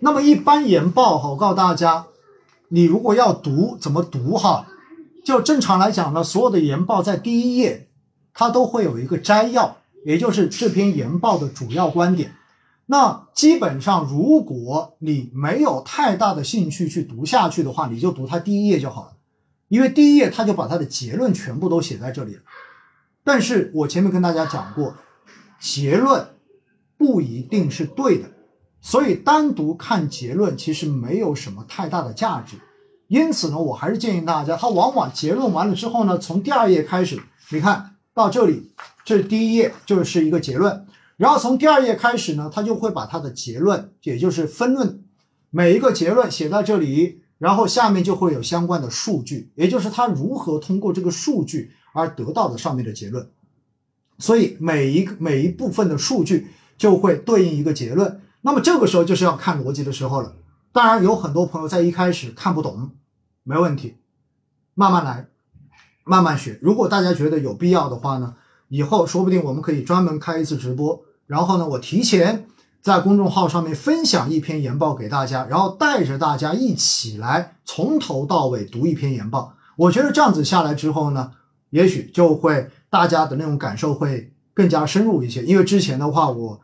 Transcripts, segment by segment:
那么一般研报哈，我告诉大家，你如果要读怎么读哈，就正常来讲呢，所有的研报在第一页它都会有一个摘要，也就是这篇研报的主要观点。那基本上，如果你没有太大的兴趣去读下去的话，你就读它第一页就好了，因为第一页它就把它的结论全部都写在这里了。但是我前面跟大家讲过，结论不一定是对的。所以单独看结论其实没有什么太大的价值，因此呢，我还是建议大家，它往往结论完了之后呢，从第二页开始，你看到这里，这是第一页，就是一个结论，然后从第二页开始呢，它就会把它的结论，也就是分论，每一个结论写在这里，然后下面就会有相关的数据，也就是它如何通过这个数据而得到的上面的结论，所以每一个每一部分的数据就会对应一个结论。那么这个时候就是要看逻辑的时候了。当然，有很多朋友在一开始看不懂，没问题，慢慢来，慢慢学。如果大家觉得有必要的话呢，以后说不定我们可以专门开一次直播，然后呢，我提前在公众号上面分享一篇研报给大家，然后带着大家一起来从头到尾读一篇研报。我觉得这样子下来之后呢，也许就会大家的那种感受会更加深入一些。因为之前的话，我。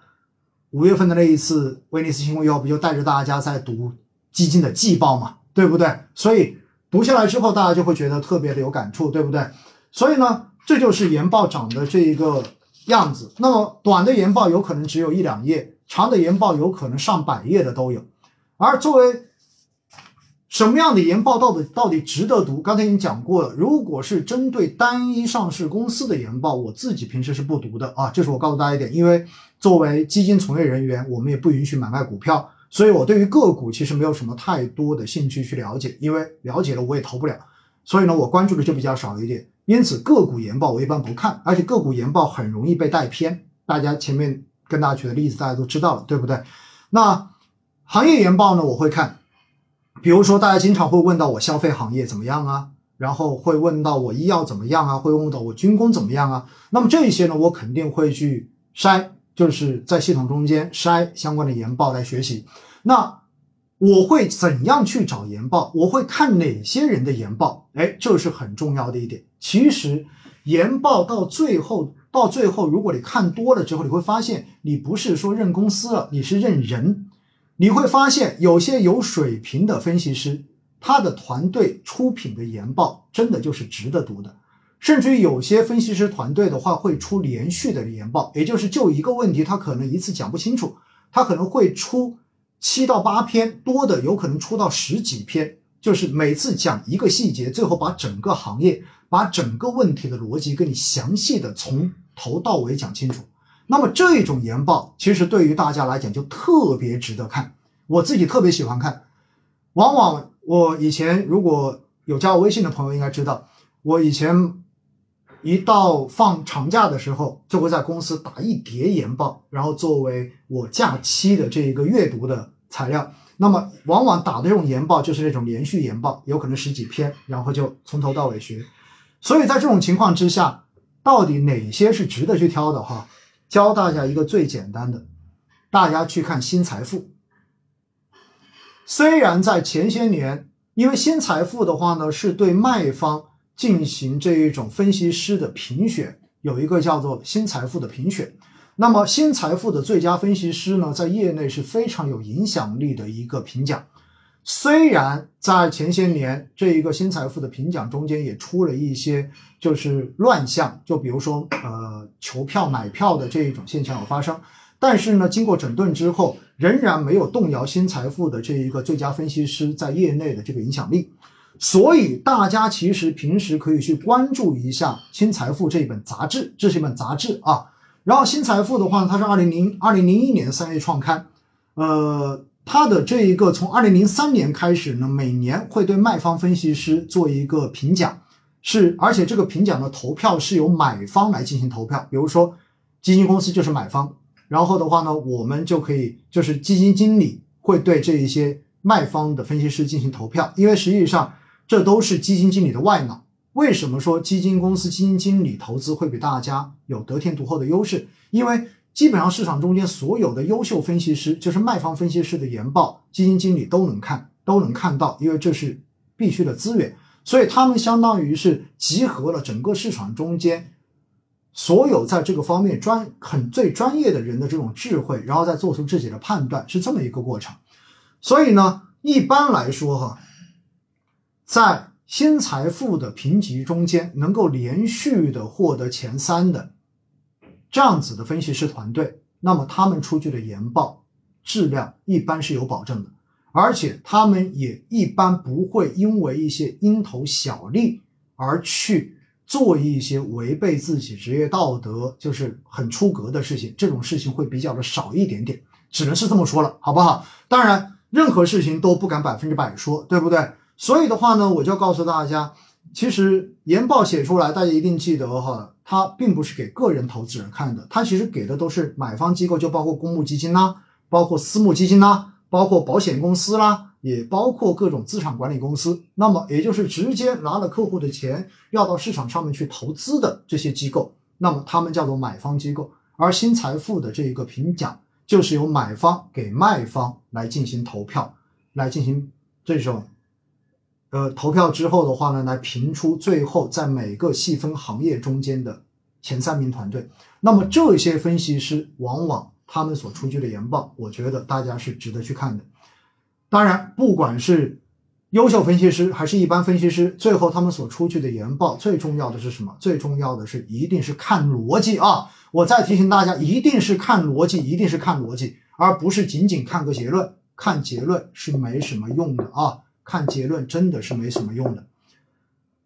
五月份的那一次威尼斯新闻又不就带着大家在读基金的季报嘛，对不对？所以读下来之后，大家就会觉得特别的有感触，对不对？所以呢，这就是研报涨的这一个样子。那么短的研报有可能只有一两页，长的研报有可能上百页的都有。而作为什么样的研报到底到底值得读？刚才已经讲过了。如果是针对单一上市公司的研报，我自己平时是不读的啊。这是我告诉大家一点，因为作为基金从业人员，我们也不允许买卖股票，所以我对于个股其实没有什么太多的兴趣去了解，因为了解了我也投不了。所以呢，我关注的就比较少一点。因此，个股研报我一般不看，而且个股研报很容易被带偏。大家前面跟大家举的例子大家都知道了，对不对？那行业研报呢，我会看。比如说，大家经常会问到我消费行业怎么样啊，然后会问到我医药怎么样啊，会问到我军工怎么样啊。那么这些呢，我肯定会去筛，就是在系统中间筛相关的研报来学习。那我会怎样去找研报？我会看哪些人的研报？哎，这是很重要的一点。其实研报到最后，到最后，如果你看多了之后，你会发现你不是说认公司了，你是认人。你会发现，有些有水平的分析师，他的团队出品的研报真的就是值得读的。甚至于有些分析师团队的话，会出连续的研报，也就是就一个问题，他可能一次讲不清楚，他可能会出七到八篇，多的有可能出到十几篇，就是每次讲一个细节，最后把整个行业、把整个问题的逻辑跟你详细的从头到尾讲清楚。那么这种研报其实对于大家来讲就特别值得看，我自己特别喜欢看。往往我以前如果有加我微信的朋友应该知道，我以前一到放长假的时候，就会在公司打一叠研报，然后作为我假期的这一个阅读的材料。那么往往打的这种研报就是那种连续研报，有可能十几篇，然后就从头到尾学。所以在这种情况之下，到底哪些是值得去挑的哈？教大家一个最简单的，大家去看新财富。虽然在前些年，因为新财富的话呢，是对卖方进行这一种分析师的评选，有一个叫做新财富的评选。那么新财富的最佳分析师呢，在业内是非常有影响力的一个评奖。虽然在前些年这一个新财富的评奖中间也出了一些就是乱象，就比如说呃求票买票的这一种现象有发生，但是呢经过整顿之后，仍然没有动摇新财富的这一个最佳分析师在业内的这个影响力。所以大家其实平时可以去关注一下新财富这一本杂志，这是一本杂志啊。然后新财富的话，它是二零零二零零一年三月创刊，呃。它的这一个从二零零三年开始呢，每年会对卖方分析师做一个评奖，是而且这个评奖的投票是由买方来进行投票，比如说基金公司就是买方，然后的话呢，我们就可以就是基金经理会对这一些卖方的分析师进行投票，因为实际上这都是基金经理的外脑。为什么说基金公司基金经理投资会比大家有得天独厚的优势？因为基本上市场中间所有的优秀分析师，就是卖方分析师的研报，基金经理都能看，都能看到，因为这是必须的资源。所以他们相当于是集合了整个市场中间所有在这个方面专很最专业的人的这种智慧，然后再做出自己的判断，是这么一个过程。所以呢，一般来说哈，在新财富的评级中间，能够连续的获得前三的这样子的分析师团队，那么他们出具的研报质量一般是有保证的。而且他们也一般不会因为一些蝇头小利而去做一些违背自己职业道德，就是很出格的事情。这种事情会比较的少一点点，只能是这么说了，好不好？当然，任何事情都不敢百分之百说，对不对？所以的话呢，我就告诉大家，其实研报写出来，大家一定记得哈，它并不是给个人投资人看的，它其实给的都是买方机构，就包括公募基金啦，包括私募基金啦。包括保险公司啦，也包括各种资产管理公司，那么也就是直接拿了客户的钱要到市场上面去投资的这些机构，那么他们叫做买方机构。而新财富的这一个评奖，就是由买方给卖方来进行投票，来进行这种，呃，投票之后的话呢，来评出最后在每个细分行业中间的前三名团队。那么这些分析师往往。他们所出具的研报，我觉得大家是值得去看的。当然，不管是优秀分析师还是一般分析师，最后他们所出具的研报，最重要的是什么？最重要的是一定是看逻辑啊！我再提醒大家，一定是看逻辑，一定是看逻辑，而不是仅仅看个结论。看结论是没什么用的啊！看结论真的是没什么用的。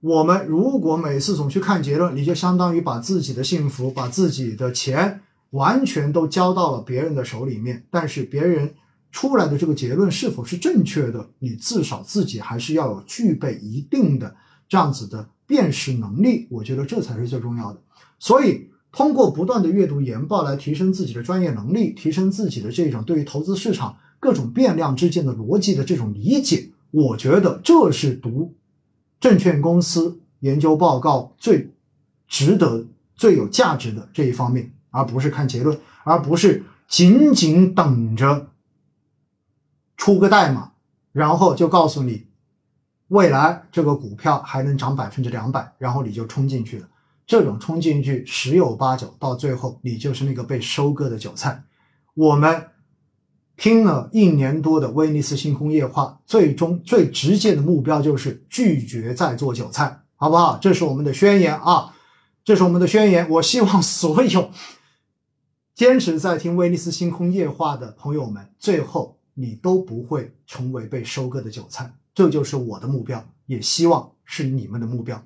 我们如果每次总去看结论，你就相当于把自己的幸福、把自己的钱。完全都交到了别人的手里面，但是别人出来的这个结论是否是正确的，你至少自己还是要有具备一定的这样子的辨识能力，我觉得这才是最重要的。所以，通过不断的阅读研报来提升自己的专业能力，提升自己的这种对于投资市场各种变量之间的逻辑的这种理解，我觉得这是读证券公司研究报告最值得、最有价值的这一方面。而不是看结论，而不是仅仅等着出个代码，然后就告诉你未来这个股票还能涨百分之两百，然后你就冲进去了。这种冲进去十有八九，到最后你就是那个被收割的韭菜。我们听了一年多的威尼斯星空夜话，最终最直接的目标就是拒绝再做韭菜，好不好？这是我们的宣言啊，这是我们的宣言。我希望所有。坚持在听威尼斯星空夜话的朋友们，最后你都不会成为被收割的韭菜，这就是我的目标，也希望是你们的目标。